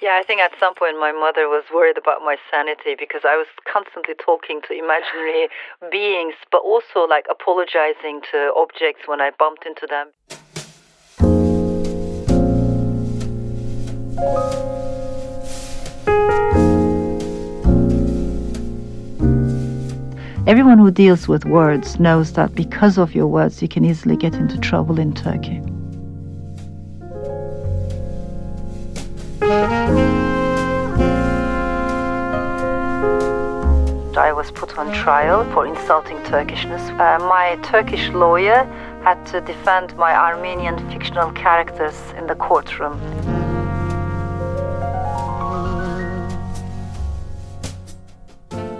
Yeah, I think at some point my mother was worried about my sanity because I was constantly talking to imaginary beings, but also like apologizing to objects when I bumped into them. Everyone who deals with words knows that because of your words, you can easily get into trouble in Turkey. I was put on trial for insulting Turkishness. Uh, my Turkish lawyer had to defend my Armenian fictional characters in the courtroom.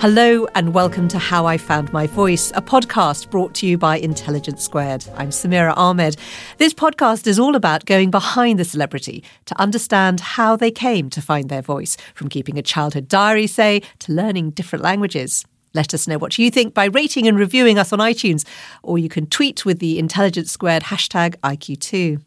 Hello, and welcome to How I Found My Voice, a podcast brought to you by Intelligence Squared. I'm Samira Ahmed. This podcast is all about going behind the celebrity to understand how they came to find their voice, from keeping a childhood diary, say, to learning different languages. Let us know what you think by rating and reviewing us on iTunes, or you can tweet with the Intelligence Squared hashtag IQ2.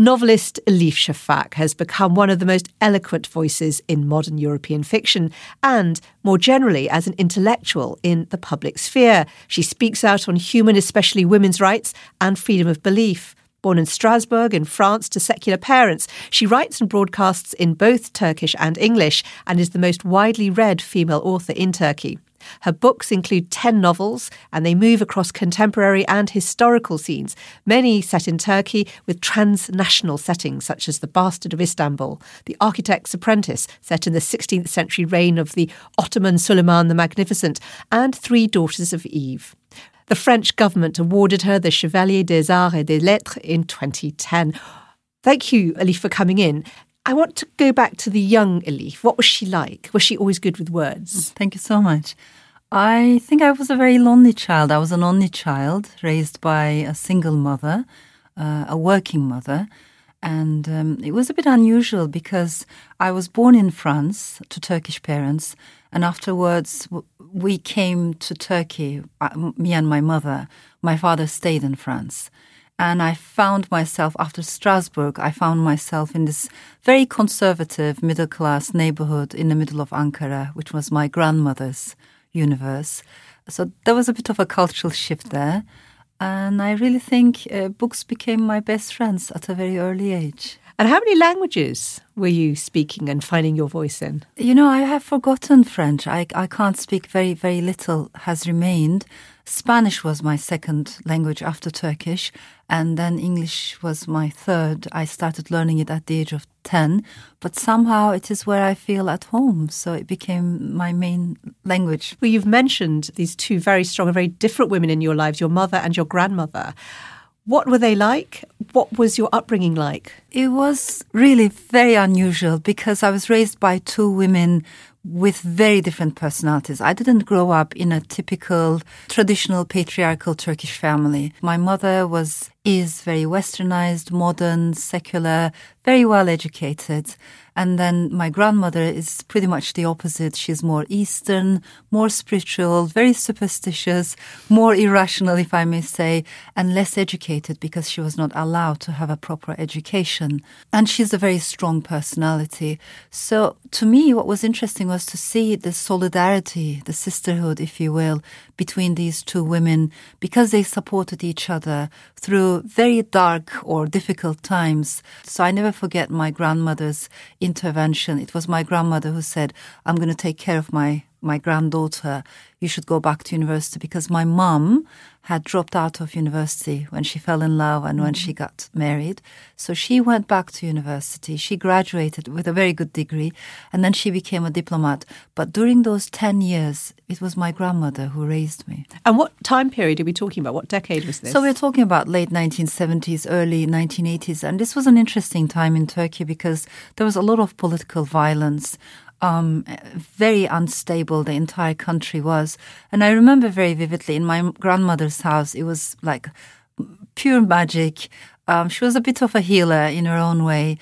Novelist Elif Shafak has become one of the most eloquent voices in modern European fiction and, more generally, as an intellectual in the public sphere. She speaks out on human, especially women's rights, and freedom of belief. Born in Strasbourg in France to secular parents, she writes and broadcasts in both Turkish and English and is the most widely read female author in Turkey. Her books include 10 novels and they move across contemporary and historical scenes, many set in Turkey with transnational settings such as The Bastard of Istanbul, The Architect's Apprentice, set in the 16th century reign of the Ottoman Suleiman the Magnificent, and Three Daughters of Eve. The French government awarded her the Chevalier des Arts et des Lettres in 2010. Thank you, Elif, for coming in. I want to go back to the young Elif. What was she like? Was she always good with words? Thank you so much. I think I was a very lonely child. I was an only child raised by a single mother, uh, a working mother. And um, it was a bit unusual because I was born in France to Turkish parents. And afterwards, we came to Turkey, uh, me and my mother. My father stayed in France. And I found myself, after Strasbourg, I found myself in this very conservative middle class neighborhood in the middle of Ankara, which was my grandmother's universe. So there was a bit of a cultural shift there. And I really think uh, books became my best friends at a very early age. And how many languages were you speaking and finding your voice in? You know, I have forgotten French. I, I can't speak very, very little has remained. Spanish was my second language after Turkish, and then English was my third. I started learning it at the age of 10, but somehow it is where I feel at home, so it became my main language. Well, you've mentioned these two very strong and very different women in your lives, your mother and your grandmother. What were they like? What was your upbringing like? It was really very unusual because I was raised by two women with very different personalities. I didn't grow up in a typical traditional patriarchal Turkish family. My mother was is very westernized, modern, secular, very well educated. And then my grandmother is pretty much the opposite. She's more Eastern, more spiritual, very superstitious, more irrational, if I may say, and less educated because she was not allowed to have a proper education. And she's a very strong personality. So to me, what was interesting was to see the solidarity, the sisterhood, if you will, between these two women because they supported each other through very dark or difficult times. So I never forget my grandmother's intervention. It was my grandmother who said, I'm going to take care of my my granddaughter, you should go back to university because my mum had dropped out of university when she fell in love and when she mm-hmm. got married. So she went back to university. She graduated with a very good degree and then she became a diplomat. But during those 10 years, it was my grandmother who raised me. And what time period are we talking about? What decade was this? So we're talking about late 1970s, early 1980s. And this was an interesting time in Turkey because there was a lot of political violence um, very unstable the entire country was. And I remember very vividly in my grandmother's house, it was like pure magic. Um, she was a bit of a healer in her own way.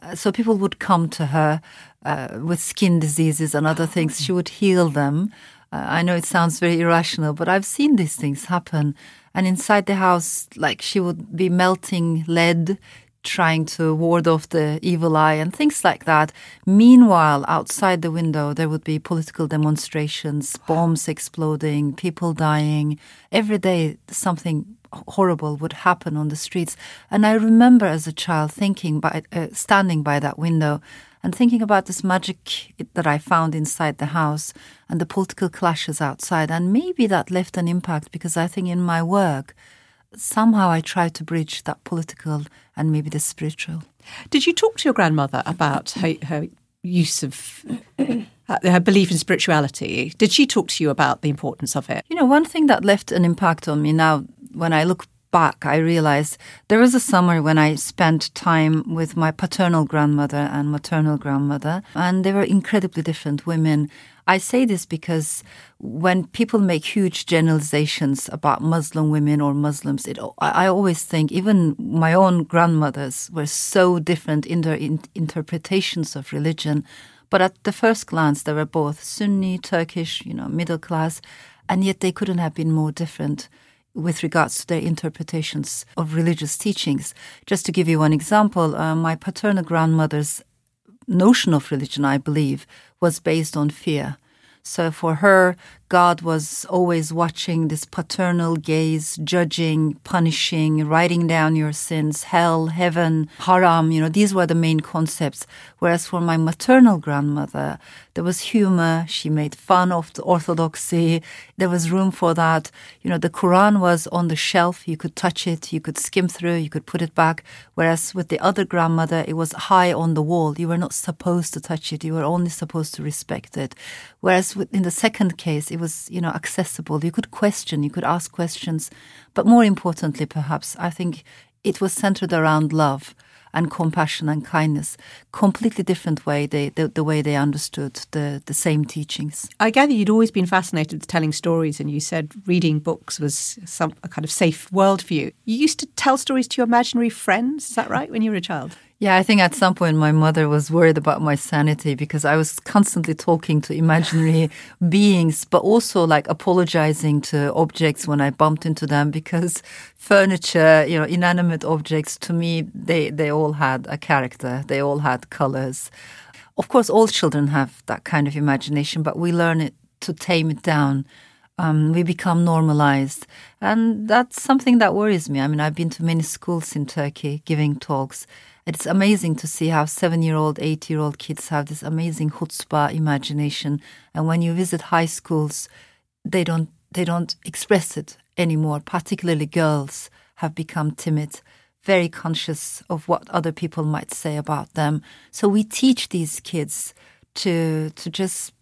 Uh, so people would come to her uh, with skin diseases and other things. She would heal them. Uh, I know it sounds very irrational, but I've seen these things happen. And inside the house, like she would be melting lead trying to ward off the evil eye and things like that. Meanwhile, outside the window, there would be political demonstrations, bombs exploding, people dying. Every day, something horrible would happen on the streets. And I remember as a child thinking by uh, standing by that window and thinking about this magic that I found inside the house and the political clashes outside. And maybe that left an impact because I think in my work, somehow I try to bridge that political and maybe the spiritual. Did you talk to your grandmother about her, her use of her belief in spirituality? Did she talk to you about the importance of it? You know, one thing that left an impact on me now when I look back, I realized there was a summer when I spent time with my paternal grandmother and maternal grandmother, and they were incredibly different women. I say this because when people make huge generalizations about Muslim women or Muslims, it, I always think even my own grandmothers were so different in their in, interpretations of religion. But at the first glance, they were both Sunni, Turkish, you know, middle class, and yet they couldn't have been more different with regards to their interpretations of religious teachings. Just to give you one example, uh, my paternal grandmother's notion of religion, I believe, was based on fear. So for her, God was always watching this paternal gaze, judging, punishing, writing down your sins, hell, heaven, haram, you know, these were the main concepts. Whereas for my maternal grandmother, there was humor. She made fun of the orthodoxy. There was room for that. You know, the Quran was on the shelf. You could touch it. You could skim through. You could put it back. Whereas with the other grandmother, it was high on the wall. You were not supposed to touch it. You were only supposed to respect it. Whereas in the second case, it was, you know, accessible. You could question. You could ask questions. But more importantly, perhaps, I think it was centered around love and compassion and kindness. Completely different way they the, the way they understood the the same teachings. I gather you'd always been fascinated with telling stories, and you said reading books was some a kind of safe world for you. You used to tell stories to your imaginary friends. Is that right? When you were a child. Yeah, I think at some point my mother was worried about my sanity because I was constantly talking to imaginary beings, but also like apologizing to objects when I bumped into them because furniture, you know, inanimate objects to me, they, they all had a character, they all had colors. Of course, all children have that kind of imagination, but we learn it to tame it down. Um, we become normalized. And that's something that worries me. I mean, I've been to many schools in Turkey giving talks it's amazing to see how seven year old, eight year old kids have this amazing chutzpah imagination. And when you visit high schools, they don't, they don't express it anymore. Particularly girls have become timid, very conscious of what other people might say about them. So we teach these kids to, to just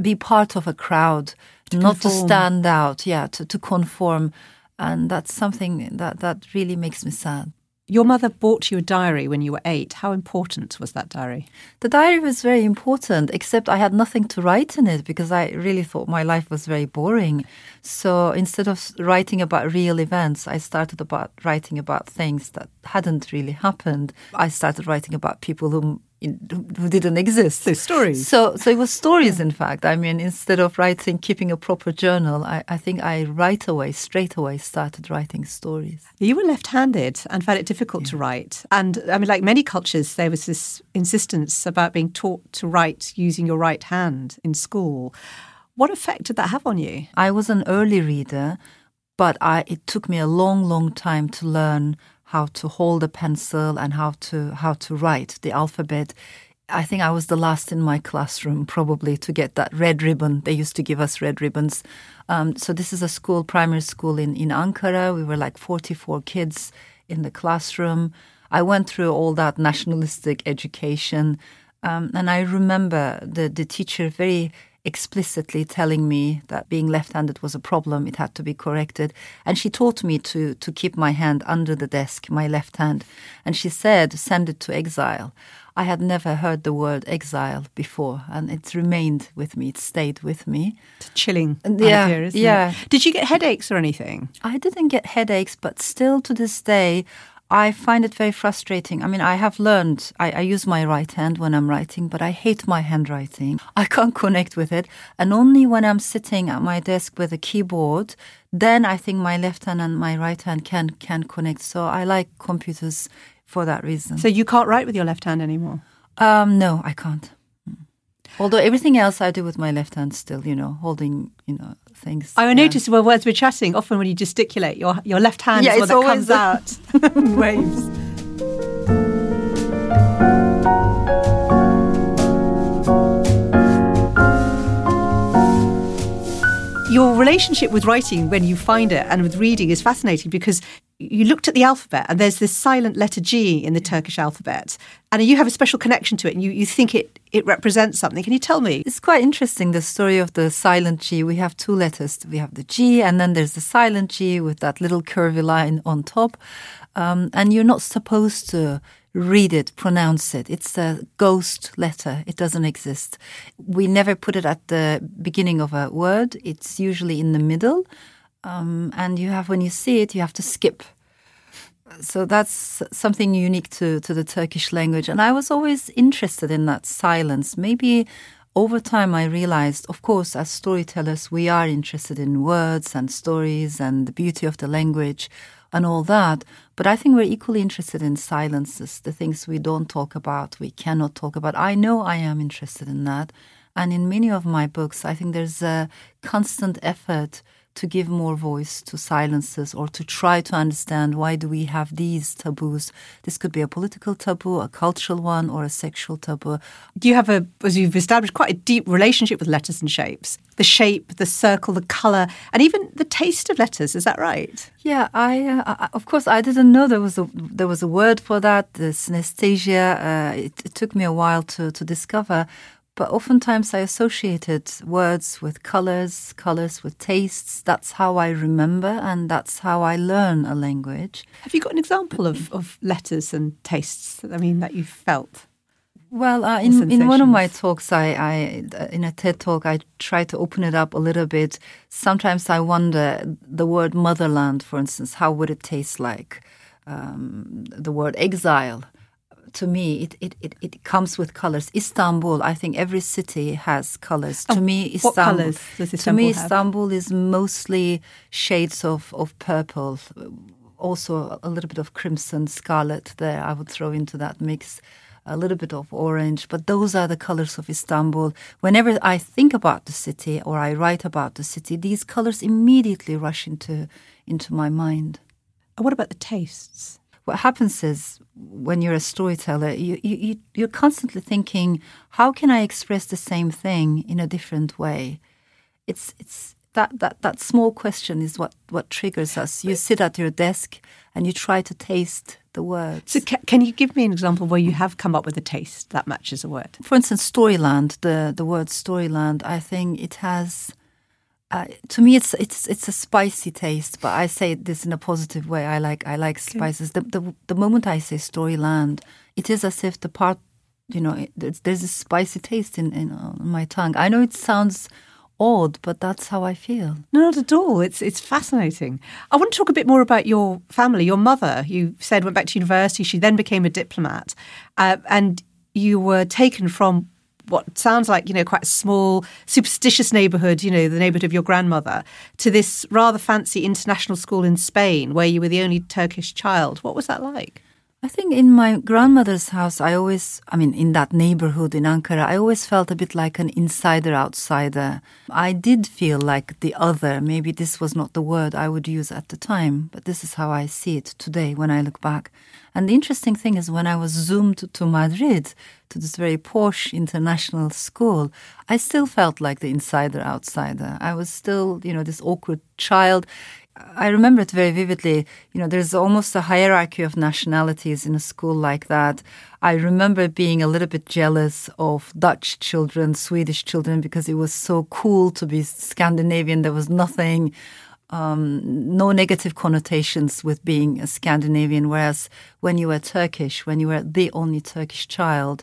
be part of a crowd, to not conform. to stand out, yeah, to, to conform. And that's something that, that really makes me sad. Your mother bought you a diary when you were eight. How important was that diary? The diary was very important, except I had nothing to write in it because I really thought my life was very boring. So instead of writing about real events, I started about writing about things that hadn't really happened. I started writing about people whom in, who didn't exist. So stories. So so it was stories. In fact, I mean, instead of writing, keeping a proper journal, I, I think I right away, straight away, started writing stories. You were left-handed and found it difficult to write. And I mean, like many cultures, there was this insistence about being taught to write using your right hand in school. What effect did that have on you? I was an early reader, but I, it took me a long, long time to learn how to hold a pencil and how to how to write the alphabet. I think I was the last in my classroom probably to get that red ribbon. They used to give us red ribbons. Um, so this is a school, primary school in, in Ankara. We were like 44 kids in the classroom. I went through all that nationalistic education. Um, and I remember the, the teacher very explicitly telling me that being left-handed was a problem it had to be corrected. And she taught me to to keep my hand under the desk my left hand. And she said send it to exile. I had never heard the word exile before and it's remained with me it stayed with me. It's chilling yeah idea, isn't yeah. It? did you get headaches or anything? I didn't get headaches but still to this day I find it very frustrating. I mean, I have learned, I, I, use my right hand when I'm writing, but I hate my handwriting. I can't connect with it. And only when I'm sitting at my desk with a keyboard, then I think my left hand and my right hand can, can connect. So I like computers for that reason. So you can't write with your left hand anymore? Um, no, I can't. Although everything else I do with my left hand still, you know, holding, you know, things. I yeah. noticed well, as we're chatting, often when you gesticulate, your your left hand yeah, is what that comes out waves. Your relationship with writing when you find it and with reading is fascinating because you looked at the alphabet and there's this silent letter G in the Turkish alphabet and you have a special connection to it and you, you think it, it represents something. Can you tell me? It's quite interesting, the story of the silent G. We have two letters. We have the G and then there's the silent G with that little curvy line on top. Um, and you're not supposed to read it, pronounce it. It's a ghost letter. It doesn't exist. We never put it at the beginning of a word. It's usually in the middle. Um, and you have when you see it, you have to skip. So that's something unique to to the Turkish language, and I was always interested in that silence. Maybe over time, I realized, of course, as storytellers, we are interested in words and stories and the beauty of the language and all that. But I think we're equally interested in silences, the things we don't talk about, we cannot talk about. I know I am interested in that. And in many of my books, I think there's a constant effort to give more voice to silences or to try to understand why do we have these taboos. This could be a political taboo a cultural one or a sexual taboo. Do you have a as you've established quite a deep relationship with letters and shapes. The shape the circle the color and even the taste of letters is that right? Yeah i uh, of course i didn't know there was a there was a word for that the synesthesia. Uh, it, it took me a while to to discover but oftentimes I associated words with colors, colors with tastes. That's how I remember and that's how I learn a language. Have you got an example of, of letters and tastes, I mean, that you've felt? Well, uh, in, in one of my talks, I, I in a TED talk, I try to open it up a little bit. Sometimes I wonder the word motherland, for instance, how would it taste like? Um, the word exile to me, it, it, it, it, comes with colors. Istanbul, I think every city has colors. Oh, to me, Istanbul, what colors does Istanbul To me, have? Istanbul is mostly shades of, of purple, also a little bit of crimson, scarlet there. I would throw into that mix a little bit of orange, but those are the colors of Istanbul. Whenever I think about the city or I write about the city, these colors immediately rush into into my mind. And what about the tastes? What happens is when you're a storyteller, you, you, you're constantly thinking, how can I express the same thing in a different way? It's, it's that, that, that small question is what, what triggers us. You sit at your desk and you try to taste the words. So, ca- can you give me an example where you have come up with a taste that matches a word? For instance, Storyland, the, the word Storyland, I think it has uh, to me, it's it's it's a spicy taste, but I say this in a positive way. I like I like spices. The, the the moment I say Storyland, it is as if the part, you know, there's, there's a spicy taste in, in my tongue. I know it sounds odd, but that's how I feel. No, not at all. It's it's fascinating. I want to talk a bit more about your family. Your mother, you said, went back to university. She then became a diplomat, uh, and you were taken from what sounds like, you know, quite a small, superstitious neighborhood, you know, the neighborhood of your grandmother, to this rather fancy international school in Spain where you were the only Turkish child. What was that like? I think in my grandmother's house, I always, I mean, in that neighborhood in Ankara, I always felt a bit like an insider outsider. I did feel like the other. Maybe this was not the word I would use at the time, but this is how I see it today when I look back. And the interesting thing is when I was zoomed to Madrid, to this very posh international school, I still felt like the insider outsider. I was still, you know, this awkward child. I remember it very vividly. You know, there's almost a hierarchy of nationalities in a school like that. I remember being a little bit jealous of Dutch children, Swedish children, because it was so cool to be Scandinavian. There was nothing, um, no negative connotations with being a Scandinavian. Whereas when you were Turkish, when you were the only Turkish child,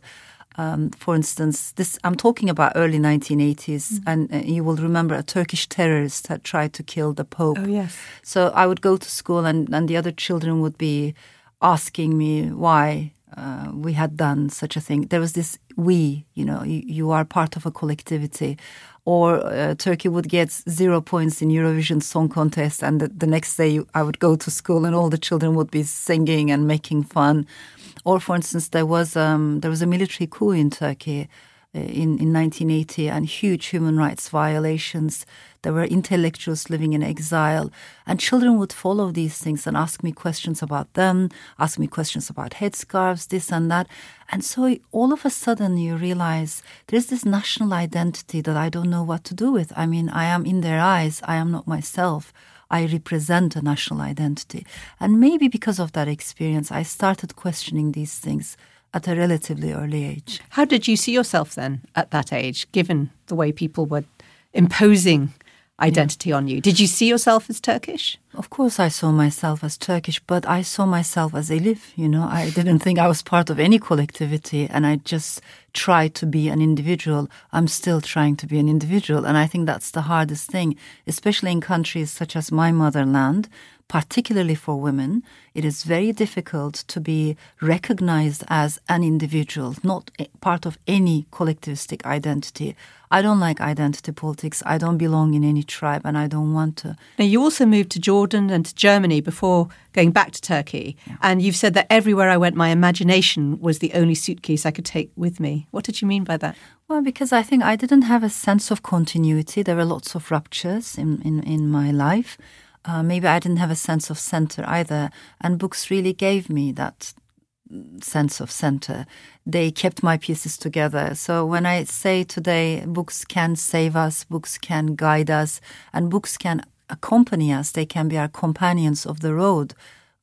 um, for instance, this I'm talking about early 1980s, mm. and uh, you will remember a Turkish terrorist had tried to kill the Pope. Oh yes. So I would go to school, and and the other children would be asking me why uh, we had done such a thing. There was this we, you know, you, you are part of a collectivity. Or uh, Turkey would get zero points in Eurovision Song Contest, and the, the next day I would go to school, and all the children would be singing and making fun. Or, for instance, there was um, there was a military coup in Turkey uh, in, in 1980 and huge human rights violations. There were intellectuals living in exile, and children would follow these things and ask me questions about them, ask me questions about headscarves, this and that. And so all of a sudden you realize there's this national identity that I don't know what to do with. I mean, I am in their eyes, I am not myself. I represent a national identity. And maybe because of that experience, I started questioning these things at a relatively early age. How did you see yourself then at that age, given the way people were imposing identity yeah. on you. Did you see yourself as Turkish? Of course, I saw myself as Turkish, but I saw myself as Elif. You know, I didn't think I was part of any collectivity, and I just tried to be an individual. I'm still trying to be an individual, and I think that's the hardest thing, especially in countries such as my motherland, particularly for women, it is very difficult to be recognized as an individual, not part of any collectivistic identity. I don't like identity politics. I don't belong in any tribe and I don't want to. Now, you also moved to Jordan and to Germany before going back to Turkey. Yeah. And you've said that everywhere I went, my imagination was the only suitcase I could take with me. What did you mean by that? Well, because I think I didn't have a sense of continuity. There were lots of ruptures in, in, in my life. Uh, maybe I didn't have a sense of center either. And books really gave me that sense of center. They kept my pieces together. So when I say today, books can save us, books can guide us, and books can accompany us, they can be our companions of the road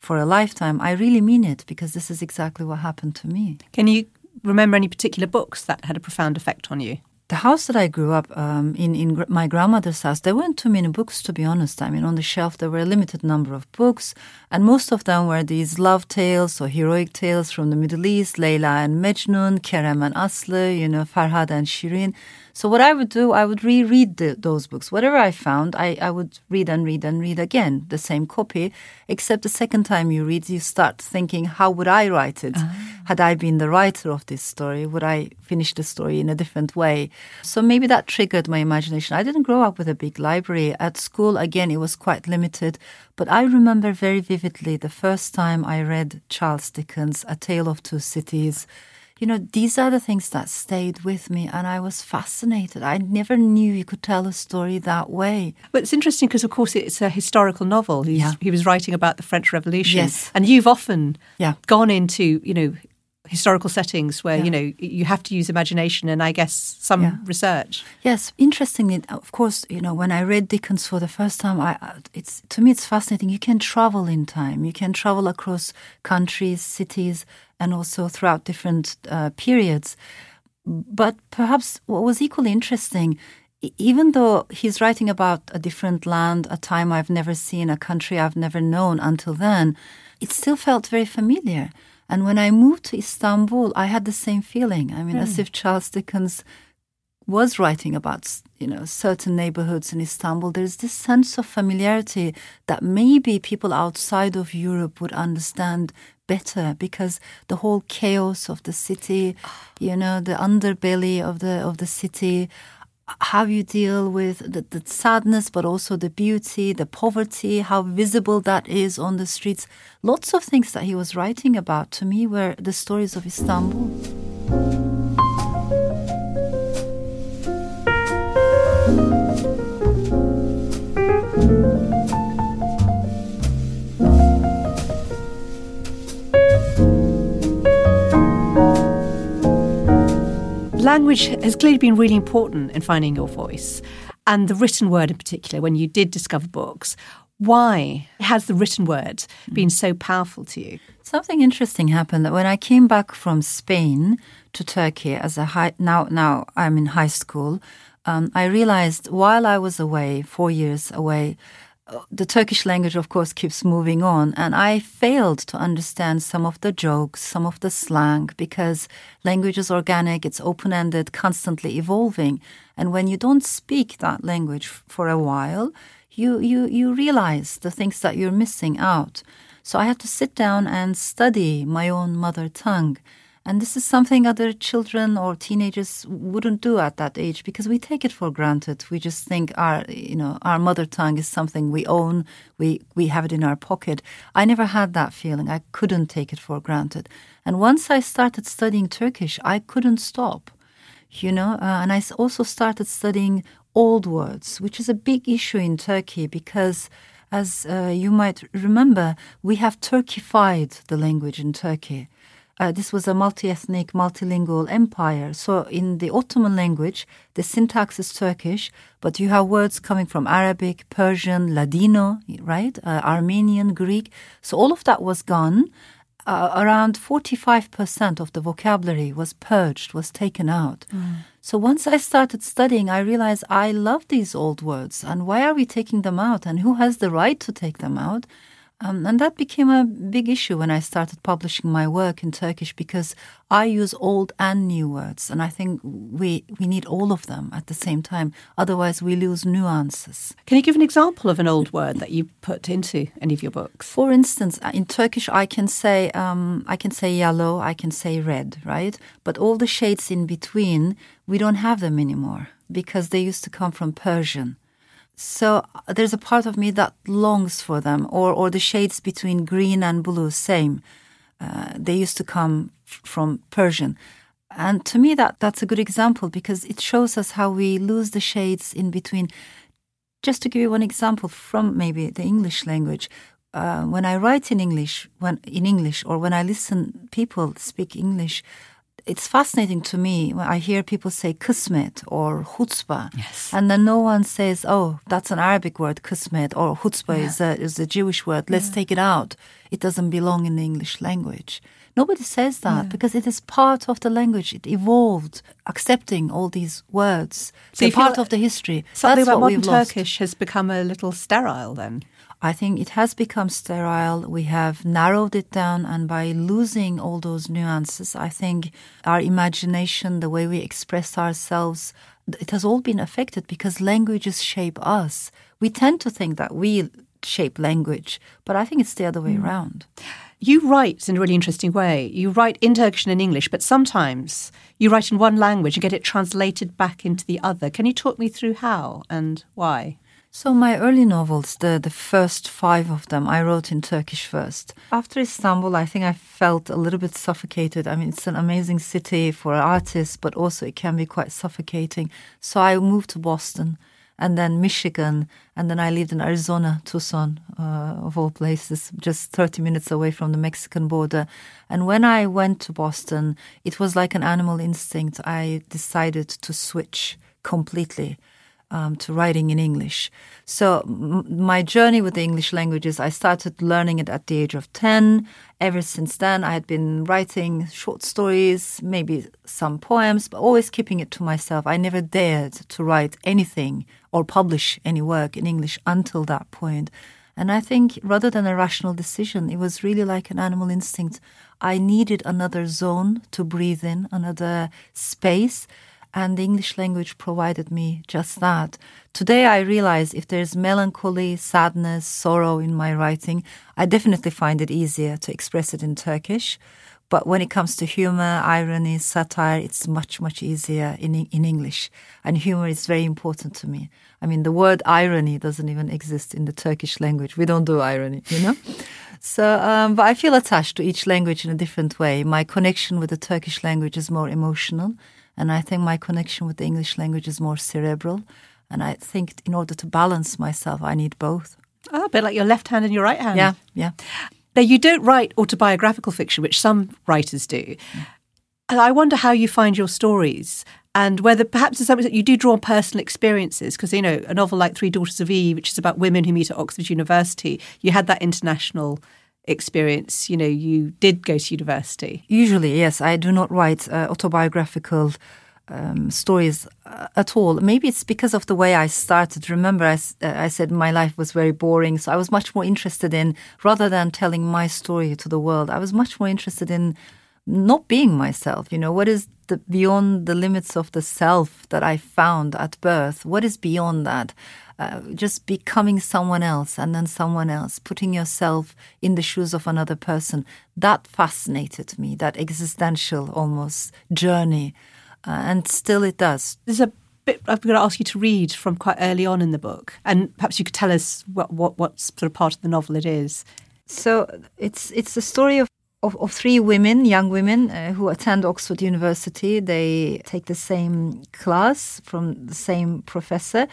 for a lifetime, I really mean it because this is exactly what happened to me. Can you remember any particular books that had a profound effect on you? The house that I grew up um, in, in gr- my grandmother's house, there weren't too many books, to be honest. I mean, on the shelf, there were a limited number of books, and most of them were these love tales or heroic tales from the Middle East, Layla and Mejnun, Kerem and Aslı, you know, Farhad and Shirin. So what I would do, I would reread the, those books. Whatever I found, I, I would read and read and read again, the same copy, except the second time you read, you start thinking, how would I write it? Uh-huh. Had I been the writer of this story, would I finish the story in a different way? So maybe that triggered my imagination. I didn't grow up with a big library. At school, again, it was quite limited. But I remember very vividly the first time I read Charles Dickens' A Tale of Two Cities you know, these are the things that stayed with me, and I was fascinated. I never knew you could tell a story that way. But it's interesting because, of course, it's a historical novel. He's, yeah. He was writing about the French Revolution. Yes. And you've often yeah. gone into, you know, historical settings where yeah. you know you have to use imagination and I guess some yeah. research. Yes, interestingly, of course, you know when I read Dickens for the first time, I it's to me it's fascinating. You can travel in time. You can travel across countries, cities, and also throughout different uh, periods. But perhaps what was equally interesting, even though he's writing about a different land, a time I've never seen, a country I've never known until then, it still felt very familiar. And when I moved to Istanbul, I had the same feeling. I mean, mm. as hmm. if Charles Dickens was writing about you know certain neighborhoods in Istanbul, there's this sense of familiarity that maybe people outside of Europe would understand better because the whole chaos of the city, you know, the underbelly of the of the city, how you deal with the, the, sadness, but also the beauty, the poverty, how visible that is on the streets. Lots of things that he was writing about to me were the stories of Istanbul. Language has clearly been really important in finding your voice, and the written word in particular, when you did discover books. Why has the written word been so powerful to you? Something interesting happened that when I came back from Spain to Turkey as a high, now now I'm in high school, um, I realized while I was away, four years away, the Turkish language, of course, keeps moving on, and I failed to understand some of the jokes, some of the slang, because language is organic, it's open ended, constantly evolving. And when you don't speak that language for a while, you, you, you realize the things that you're missing out. So I had to sit down and study my own mother tongue. And this is something other children or teenagers wouldn't do at that age because we take it for granted. We just think our, you know, our mother tongue is something we own. We, we have it in our pocket. I never had that feeling. I couldn't take it for granted. And once I started studying Turkish, I couldn't stop, you know, uh, and I also started studying old words, which is a big issue in Turkey because as uh, you might remember, we have Turkified the language in Turkey. Uh, this was a multi-ethnic, multilingual empire. So in the Ottoman language, the syntax is Turkish, but you have words coming from Arabic, Persian, Ladino, right? Uh, Armenian, Greek. So all of that was gone. Uh, around 45% of the vocabulary was purged, was taken out. Mm. So once I started studying, I realized I love these old words. And why are we taking them out? And who has the right to take them out? Um, and that became a big issue when I started publishing my work in Turkish because I use old and new words, and I think we we need all of them at the same time. Otherwise, we lose nuances. Can you give an example of an old word that you put into any of your books? For instance, uh, in Turkish, I can say um, I can say yellow, I can say red, right? But all the shades in between, we don't have them anymore because they used to come from Persian. So uh, there's a part of me that longs for them, or or the shades between green and blue. Same, uh, they used to come from Persian, and to me that that's a good example because it shows us how we lose the shades in between. Just to give you one example from maybe the English language, uh, when I write in English, when in English, or when I listen people speak English, it's fascinating to me when I hear people say kismet or chutzpah, yes. and then no one says, "Oh, that's an Arabic word, kismet," or chutzpah yeah. is a is a Jewish word. Let's yeah. take it out. It doesn't belong in the English language. Nobody says that yeah. because it is part of the language. It evolved, accepting all these words. So They're part of the history. Something That's about modern Turkish has become a little sterile then. I think it has become sterile. We have narrowed it down, and by losing all those nuances, I think our imagination, the way we express ourselves, it has all been affected because languages shape us. We tend to think that we shape language, but I think it's the other way mm. around. You write in a really interesting way. You write in Turkish and in English, but sometimes you write in one language and get it translated back into the other. Can you talk me through how and why? So my early novels, the the first five of them, I wrote in Turkish first. After Istanbul, I think I felt a little bit suffocated. I mean, it's an amazing city for artists, but also it can be quite suffocating. So I moved to Boston, and then Michigan, and then I lived in Arizona, Tucson, uh, of all places, just 30 minutes away from the Mexican border. And when I went to Boston, it was like an animal instinct. I decided to switch completely um, to writing in English. So m- my journey with the English language is I started learning it at the age of 10. Ever since then, I had been writing short stories, maybe some poems, but always keeping it to myself. I never dared to write anything or publish any work in English until that point. And I think rather than a rational decision, it was really like an animal instinct. I needed another zone to breathe in, another space and the English language provided me just that. Today, I realize if there's melancholy, sadness, sorrow in my writing, I definitely find it easier to express it in Turkish. But when it comes to humor, irony, satire, it's much, much easier in, in English. And humor is very important to me. I mean, the word irony doesn't even exist in the Turkish language. We don't do irony, you know? so, um, but I feel attached to each language in a different way. My connection with the Turkish language is more emotional. And I think my connection with the English language is more cerebral. And I think in order to balance myself, I need both. Oh, a bit like your left hand and your right hand. Yeah, yeah. Now, you don't write autobiographical fiction, which some writers do. And I wonder how you find your stories and whether perhaps it's something that you do draw on personal experiences. Because, you know, a novel like Three Daughters of Eve, which is about women who meet at Oxford University, you had that international experience. You know, you did go to university. Usually, yes. I do not write uh, autobiographical um, stories uh, at all. Maybe it's because of the way I started. Remember, I, uh, I said my life was very boring, so I was much more interested in, rather than telling my story to the world, I was much more interested in not being myself. You know, what is the beyond the limits of the self that I found at birth? What is beyond that? Uh, just becoming someone else and then someone else, putting yourself in the shoes of another person. That fascinated me, that existential almost journey uh, and still it does. There's a bit I'm going to ask you to read from quite early on in the book, and perhaps you could tell us what what, what sort of part of the novel it is. So it's it's the story of. Of, of three women, young women, uh, who attend Oxford University. They take the same class from the same professor.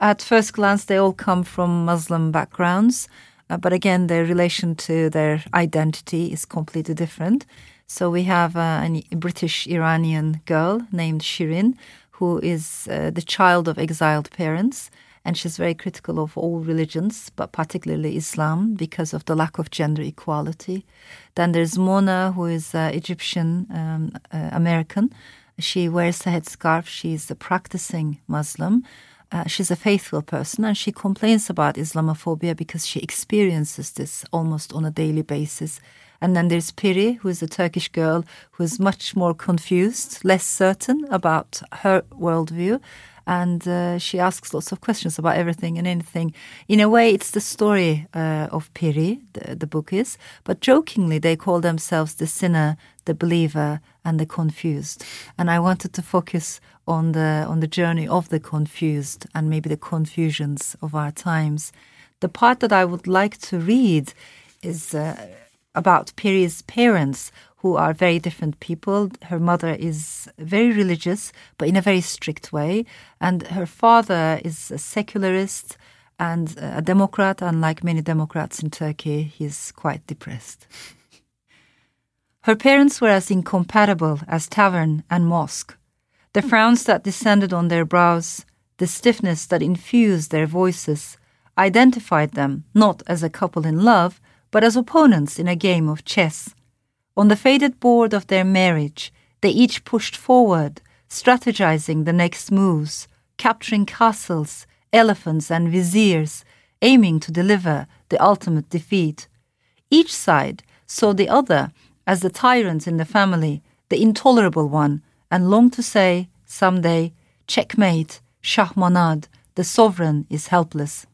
At first glance, they all come from Muslim backgrounds, uh, but again, their relation to their identity is completely different. So we have uh, a British Iranian girl named Shirin, who is uh, the child of exiled parents. And she's very critical of all religions, but particularly Islam, because of the lack of gender equality. Then there's Mona, who is uh, Egyptian um, uh, American. She wears a headscarf. She's a practicing Muslim. Uh, she's a faithful person and she complains about Islamophobia because she experiences this almost on a daily basis. And then there's Piri, who is a Turkish girl who is much more confused, less certain about her worldview. And uh, she asks lots of questions about everything and anything. In a way, it's the story uh, of Piri, the, the book is. But jokingly, they call themselves the sinner, the believer, and the confused. And I wanted to focus on the on the journey of the confused and maybe the confusions of our times. The part that I would like to read is. Uh, about Piri's parents, who are very different people. Her mother is very religious, but in a very strict way, and her father is a secularist and a Democrat. Unlike many Democrats in Turkey, he's quite depressed. Her parents were as incompatible as tavern and mosque. The frowns that descended on their brows, the stiffness that infused their voices, identified them not as a couple in love, but as opponents in a game of chess. On the faded board of their marriage, they each pushed forward, strategizing the next moves, capturing castles, elephants, and viziers, aiming to deliver the ultimate defeat. Each side saw the other as the tyrant in the family, the intolerable one, and long to say, some day, checkmate, Shahmanad, the sovereign is helpless.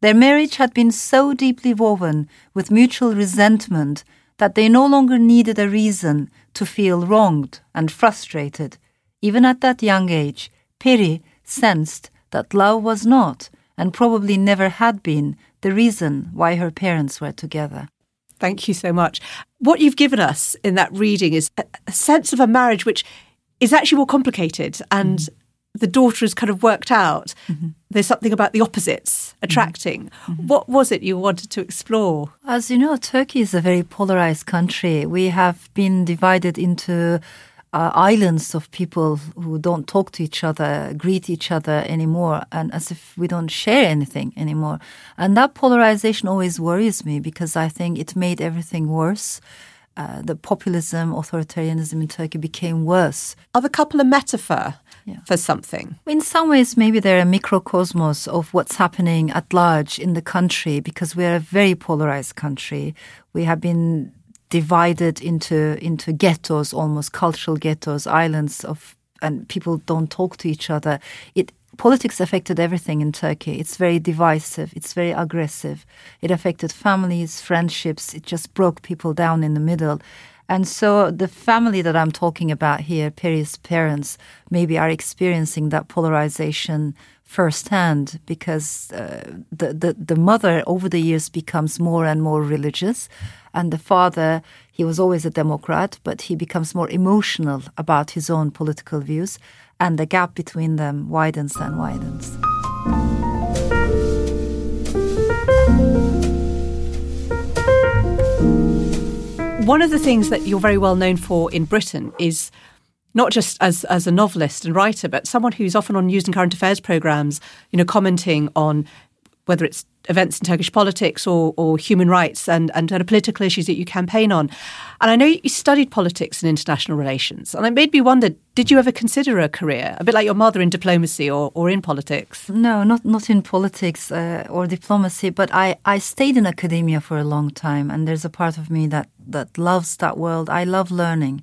Their marriage had been so deeply woven with mutual resentment that they no longer needed a reason to feel wronged and frustrated. Even at that young age, Piri sensed that love was not, and probably never had been, the reason why her parents were together. Thank you so much. What you've given us in that reading is a, a sense of a marriage which is actually more complicated and mm the daughter has kind of worked out mm-hmm. there's something about the opposites attracting. Mm-hmm. What was it you wanted to explore? As you know, Turkey is a very polarized country. We have been divided into uh, islands of people who don't talk to each other, greet each other anymore, and as if we don't share anything anymore. And that polarization always worries me because I think it made everything worse. Uh, the populism, authoritarianism in Turkey became worse. Are the couple a metaphor yeah. for something. In some ways, maybe they're a microcosmos of what's happening at large in the country because we're a very polarized country. We have been divided into into ghettos, almost cultural ghettos, islands of and people don't talk to each other. It politics affected everything in Turkey. It's very divisive. It's very aggressive. It affected families, friendships. It just broke people down in the middle. And so the family that I'm talking about here, Piri's parents, maybe are experiencing that polarization firsthand because uh, the, the, the mother over the years becomes more and more religious. And the father he was always a democrat but he becomes more emotional about his own political views. And the gap between them widens and widens one of the things that you're very well known for in britain is not just as as a novelist and writer, but someone who's often on news and current affairs programs, you know, commenting on whether it's events in Turkish politics or, or human rights and, and other political issues that you campaign on. And I know you studied politics and international relations. And it made me wonder, did you ever consider a career, a bit like your mother in diplomacy or, or in politics? No, not, not in politics uh, or diplomacy, but I, I stayed in academia for a long time. And there's a part of me that, that loves that world. I love learning.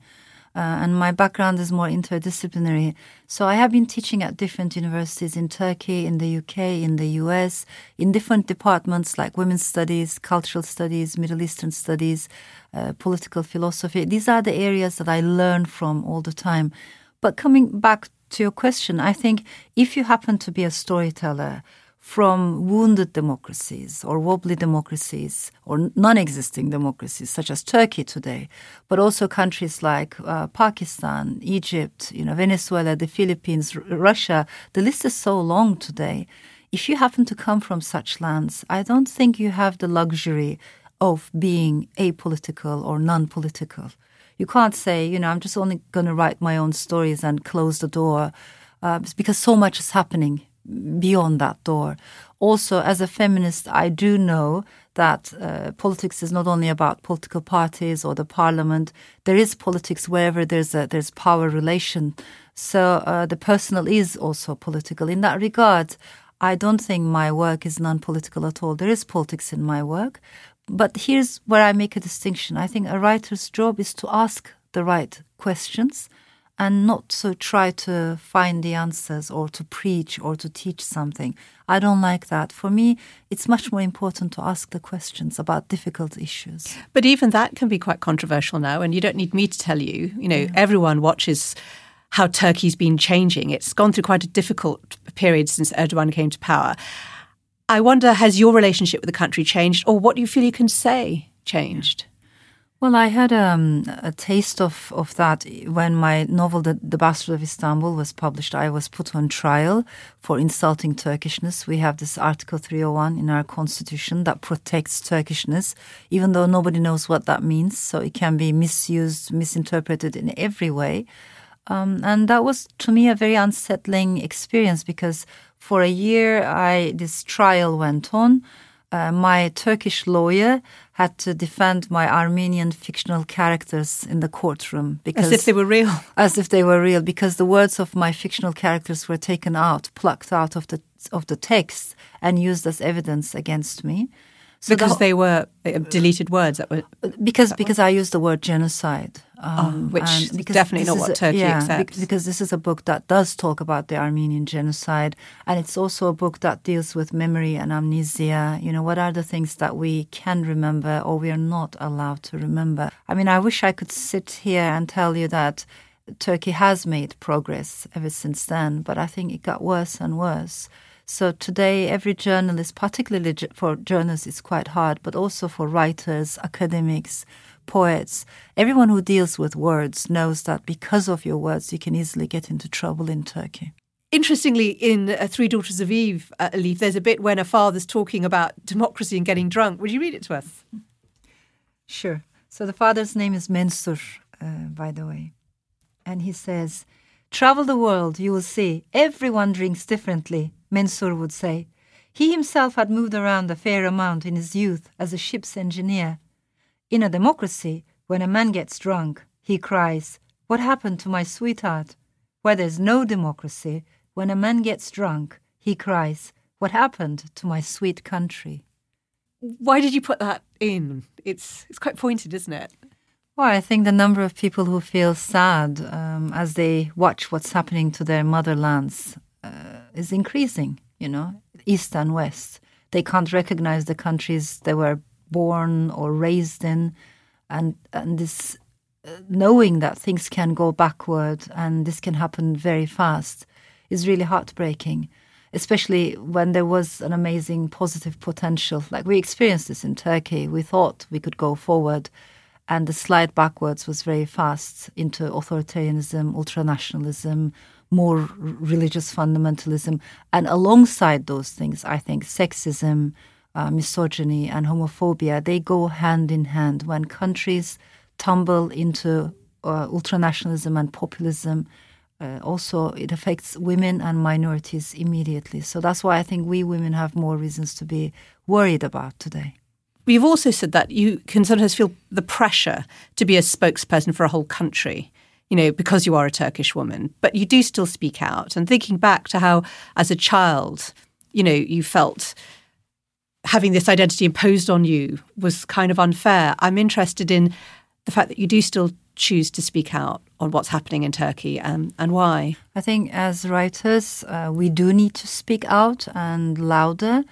Uh, and my background is more interdisciplinary. So I have been teaching at different universities in Turkey, in the UK, in the US, in different departments like women's studies, cultural studies, Middle Eastern studies, uh, political philosophy. These are the areas that I learn from all the time. But coming back to your question, I think if you happen to be a storyteller, from wounded democracies or wobbly democracies or non existing democracies, such as Turkey today, but also countries like uh, Pakistan, Egypt, you know, Venezuela, the Philippines, R- Russia. The list is so long today. If you happen to come from such lands, I don't think you have the luxury of being apolitical or non political. You can't say, you know, I'm just only going to write my own stories and close the door uh, because so much is happening beyond that door. Also, as a feminist, I do know that uh, politics is not only about political parties or the parliament. There is politics wherever there's a there's power relation. So uh, the personal is also political. In that regard, I don't think my work is non-political at all. There is politics in my work, but here's where I make a distinction. I think a writer's job is to ask the right questions and not to try to find the answers or to preach or to teach something. I don't like that. For me, it's much more important to ask the questions about difficult issues. But even that can be quite controversial now, and you don't need me to tell you. You know, yeah. everyone watches how Turkey's been changing. It's gone through quite a difficult period since Erdogan came to power. I wonder, has your relationship with the country changed, or what do you feel you can say changed? Well, I had um, a taste of, of that when my novel, the, the Bastard of Istanbul, was published. I was put on trial for insulting Turkishness. We have this Article 301 in our constitution that protects Turkishness, even though nobody knows what that means. So it can be misused, misinterpreted in every way. Um, and that was to me a very unsettling experience because for a year I this trial went on. Uh, my Turkish lawyer had to defend my Armenian fictional characters in the courtroom because as if they were real. As if they were real, because the words of my fictional characters were taken out, plucked out of the of the text, and used as evidence against me. So because the, they were uh, deleted words that were because because I used the word genocide, um, oh, which is definitely not what a, Turkey yeah, accepts. Because this is a book that does talk about the Armenian genocide, and it's also a book that deals with memory and amnesia. You know, what are the things that we can remember or we are not allowed to remember? I mean, I wish I could sit here and tell you that Turkey has made progress ever since then, but I think it got worse and worse. So today, every journalist, particularly for journalists, it's quite hard, but also for writers, academics, poets, everyone who deals with words knows that because of your words, you can easily get into trouble in Turkey. Interestingly, in uh, Three Daughters of Eve, uh, there's a bit when a father's talking about democracy and getting drunk. Would you read it to us? Sure. So the father's name is Mensur, uh, by the way. And he says, Travel the world, you will see. Everyone drinks differently. Mensur would say. He himself had moved around a fair amount in his youth as a ship's engineer. In a democracy, when a man gets drunk, he cries, What happened to my sweetheart? Where there's no democracy, when a man gets drunk, he cries, What happened to my sweet country? Why did you put that in? It's it's quite pointed, isn't it? Well, I think the number of people who feel sad um, as they watch what's happening to their motherlands uh, is increasing, you know, east and west. They can't recognize the countries they were born or raised in. And, and this uh, knowing that things can go backward and this can happen very fast is really heartbreaking especially when there was an amazing positive potential. Like we experienced this in Turkey. We thought we could go forward, and the slide backwards was very fast into authoritarianism, ultranationalism, more religious fundamentalism. And alongside those things, I think sexism, uh, misogyny, and homophobia, they go hand in hand. When countries tumble into uh, ultranationalism and populism, uh, also it affects women and minorities immediately. So that's why I think we women have more reasons to be worried about today. You've also said that you can sometimes feel the pressure to be a spokesperson for a whole country, you know, because you are a Turkish woman, but you do still speak out. And thinking back to how, as a child, you know, you felt having this identity imposed on you was kind of unfair. I'm interested in the fact that you do still choose to speak out on what's happening in Turkey and, and why? I think as writers, uh, we do need to speak out and louder.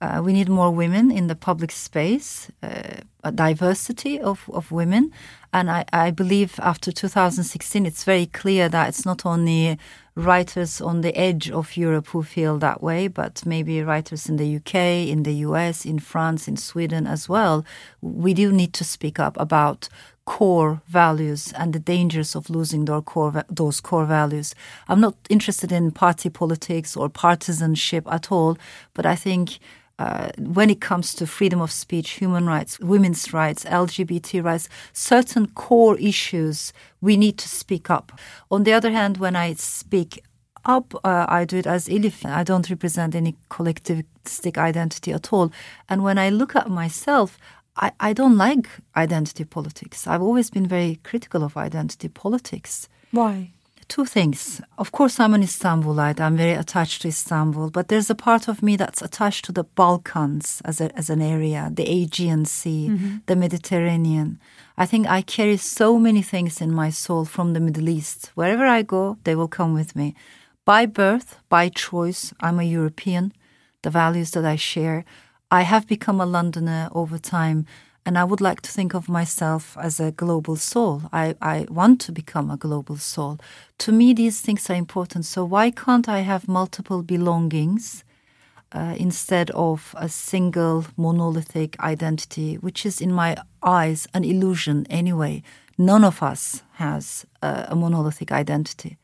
Uh, we need more women in the public space, uh, a diversity of, of women. And I, I believe after 2016, it's very clear that it's not only writers on the edge of Europe who feel that way, but maybe writers in the UK, in the US, in France, in Sweden as well. We do need to speak up about core values and the dangers of losing core, those core values. I'm not interested in party politics or partisanship at all, but I think uh, when it comes to freedom of speech, human rights, women's rights, LGBT rights, certain core issues, we need to speak up. On the other hand, when I speak up, uh, I do it as Elif. I don't represent any collectivistic identity at all. And when I look at myself, I, I don't like identity politics. I've always been very critical of identity politics. Why? Two things. Of course, I'm an Istanbulite. I'm very attached to Istanbul, but there's a part of me that's attached to the Balkans as, a, as an area, the Aegean Sea, mm-hmm. the Mediterranean. I think I carry so many things in my soul from the Middle East. Wherever I go, they will come with me. By birth, by choice, I'm a European. The values that I share I have become a Londoner over time, and I would like to think of myself as a global soul. I, I want to become a global soul. To me, these things are important. So, why can't I have multiple belongings uh, instead of a single monolithic identity, which is, in my eyes, an illusion anyway? None of us has a, a monolithic identity.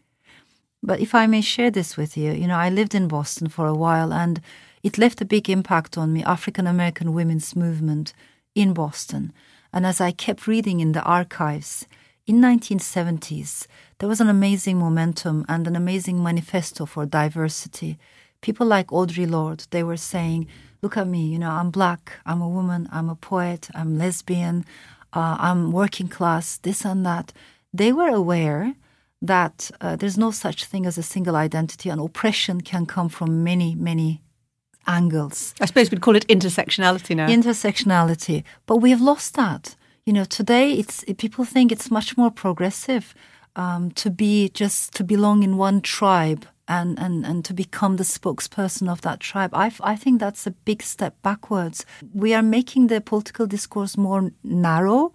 But if I may share this with you, you know, I lived in Boston for a while and it left a big impact on me, African American women's movement in Boston. And as I kept reading in the archives, in 1970s, there was an amazing momentum and an amazing manifesto for diversity. People like Audre Lorde, they were saying, look at me, you know, I'm black, I'm a woman, I'm a poet, I'm lesbian, uh, I'm working class, this and that. They were aware that uh, there's no such thing as a single identity and oppression can come from many, many angles. I suppose we'd call it intersectionality now. Intersectionality, but we have lost that. You know, today it's people think it's much more progressive um, to be just to belong in one tribe and, and, and to become the spokesperson of that tribe. I, I think that's a big step backwards. We are making the political discourse more narrow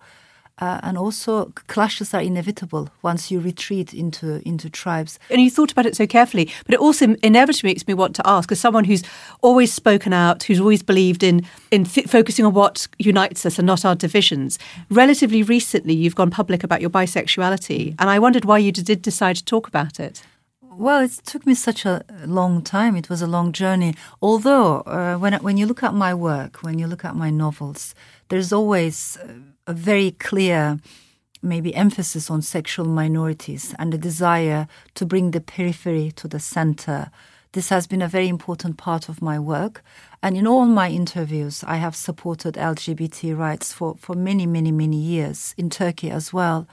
uh, and also clashes are inevitable once you retreat into into tribes. And you thought about it so carefully, but it also inevitably makes me want to ask, as someone who's always spoken out, who's always believed in in th- focusing on what unites us and not our divisions. Relatively recently, you've gone public about your bisexuality, and I wondered why you did decide to talk about it. Well, it took me such a long time. It was a long journey. Although, uh, when when you look at my work, when you look at my novels, there's always uh, a very clear maybe emphasis on sexual minorities and the desire to bring the periphery to the center. This has been a very important part of my work. And in all my interviews, I have supported LGBT rights for, for many, many, many years in Turkey as well.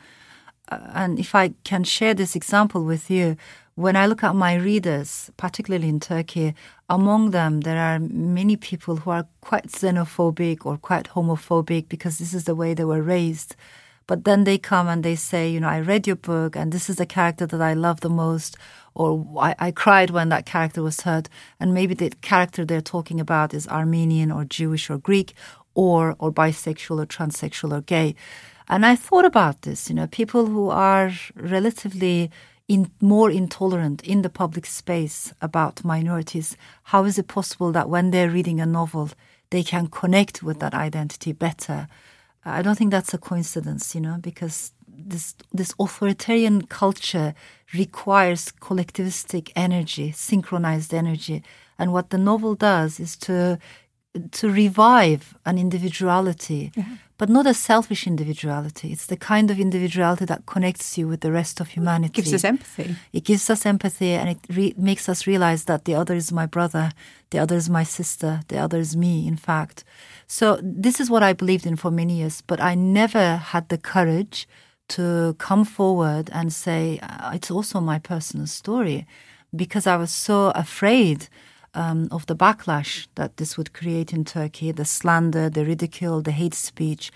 Uh, and if I can share this example with you, when I look at my readers, particularly in Turkey, among them there are many people who are quite xenophobic or quite homophobic because this is the way they were raised. But then they come and they say, you know, I read your book and this is the character that I love the most, or I, I cried when that character was hurt. And maybe the character they're talking about is Armenian or Jewish or Greek, or or bisexual or transsexual or gay. And I thought about this, you know, people who are relatively in, more intolerant in the public space about minorities. How is it possible that when they're reading a novel, they can connect with that identity better? I don't think that's a coincidence, you know, because this this authoritarian culture requires collectivistic energy, synchronized energy, and what the novel does is to to revive an individuality, yeah. But not a selfish individuality. It's the kind of individuality that connects you with the rest of humanity. It gives us empathy. It gives us empathy and it re- makes us realize that the other is my brother, the other is my sister, the other is me, in fact. So, this is what I believed in for many years, but I never had the courage to come forward and say, uh, it's also my personal story because I was so afraid um, of the backlash that this would create in Turkey, the slander, the ridicule, the hate speech.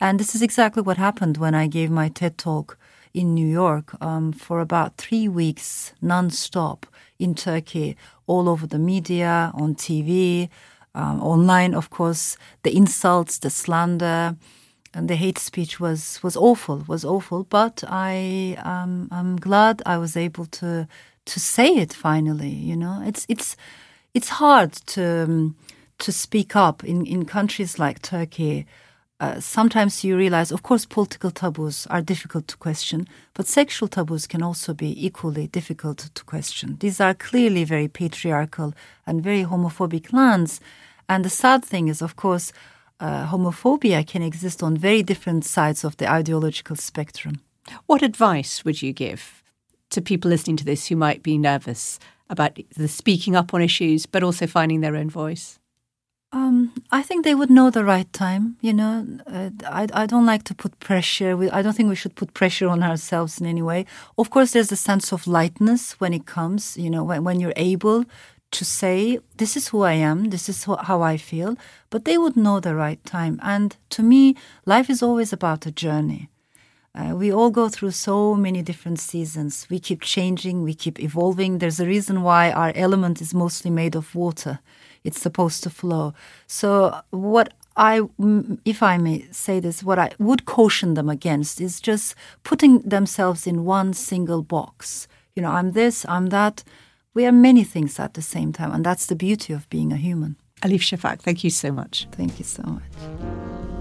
And this is exactly what happened when I gave my TED talk in New York um, for about three weeks, non-stop in Turkey, all over the media, on TV, um, online, of course, the insults, the slander, and the hate speech was was awful, was awful. But I um, I'm glad I was able to to say it finally. You know, it's it's it's hard to um, to speak up in in countries like Turkey. Uh, sometimes you realize, of course, political taboos are difficult to question, but sexual taboos can also be equally difficult to question. These are clearly very patriarchal and very homophobic lands. And the sad thing is, of course, uh, homophobia can exist on very different sides of the ideological spectrum. What advice would you give to people listening to this who might be nervous about the speaking up on issues, but also finding their own voice? Um, I think they would know the right time. You know, uh, I I don't like to put pressure. We, I don't think we should put pressure on ourselves in any way. Of course, there's a sense of lightness when it comes. You know, when when you're able to say this is who I am, this is how I feel. But they would know the right time. And to me, life is always about a journey. Uh, we all go through so many different seasons. We keep changing, we keep evolving. There's a reason why our element is mostly made of water. It's supposed to flow. So, what I, if I may say this, what I would caution them against is just putting themselves in one single box. You know, I'm this, I'm that. We are many things at the same time, and that's the beauty of being a human. Elif Shafak, thank you so much. Thank you so much.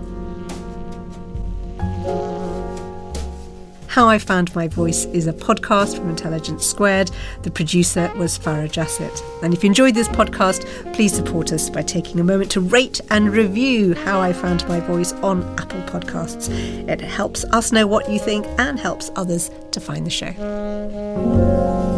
How I Found My Voice is a podcast from Intelligence Squared. The producer was Farah Jasset. And if you enjoyed this podcast, please support us by taking a moment to rate and review How I Found My Voice on Apple Podcasts. It helps us know what you think and helps others to find the show.